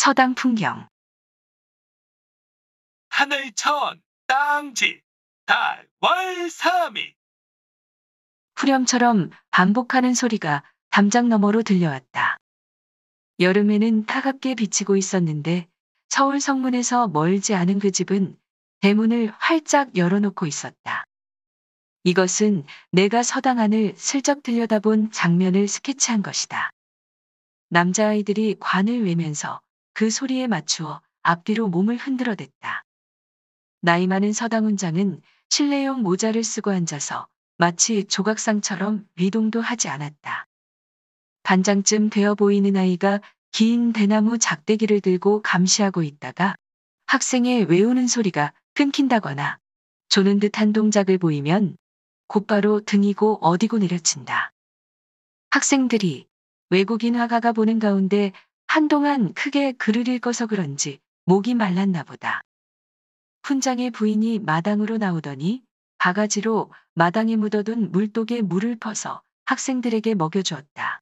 서당 풍경. 하늘 천, 땅지, 달, 월, 삼이. 후렴처럼 반복하는 소리가 담장 너머로 들려왔다. 여름에는 따갑게 비치고 있었는데 서울 성문에서 멀지 않은 그 집은 대문을 활짝 열어놓고 있었다. 이것은 내가 서당 안을 슬쩍 들여다본 장면을 스케치한 것이다. 남자아이들이 관을 외면서 그 소리에 맞추어 앞뒤로 몸을 흔들어댔다. 나이 많은 서당 훈장은 실내용 모자를 쓰고 앉아서 마치 조각상처럼 미동도 하지 않았다. 반장쯤 되어 보이는 아이가 긴 대나무 작대기를 들고 감시하고 있다가 학생의 외우는 소리가 끊긴다거나 조는 듯한 동작을 보이면 곧바로 등이고 어디고 내려친다. 학생들이 외국인 화가가 보는 가운데 한동안 크게 글을 읽어서 그런지 목이 말랐나 보다. 훈장의 부인이 마당으로 나오더니 바가지로 마당에 묻어둔 물독에 물을 퍼서 학생들에게 먹여주었다.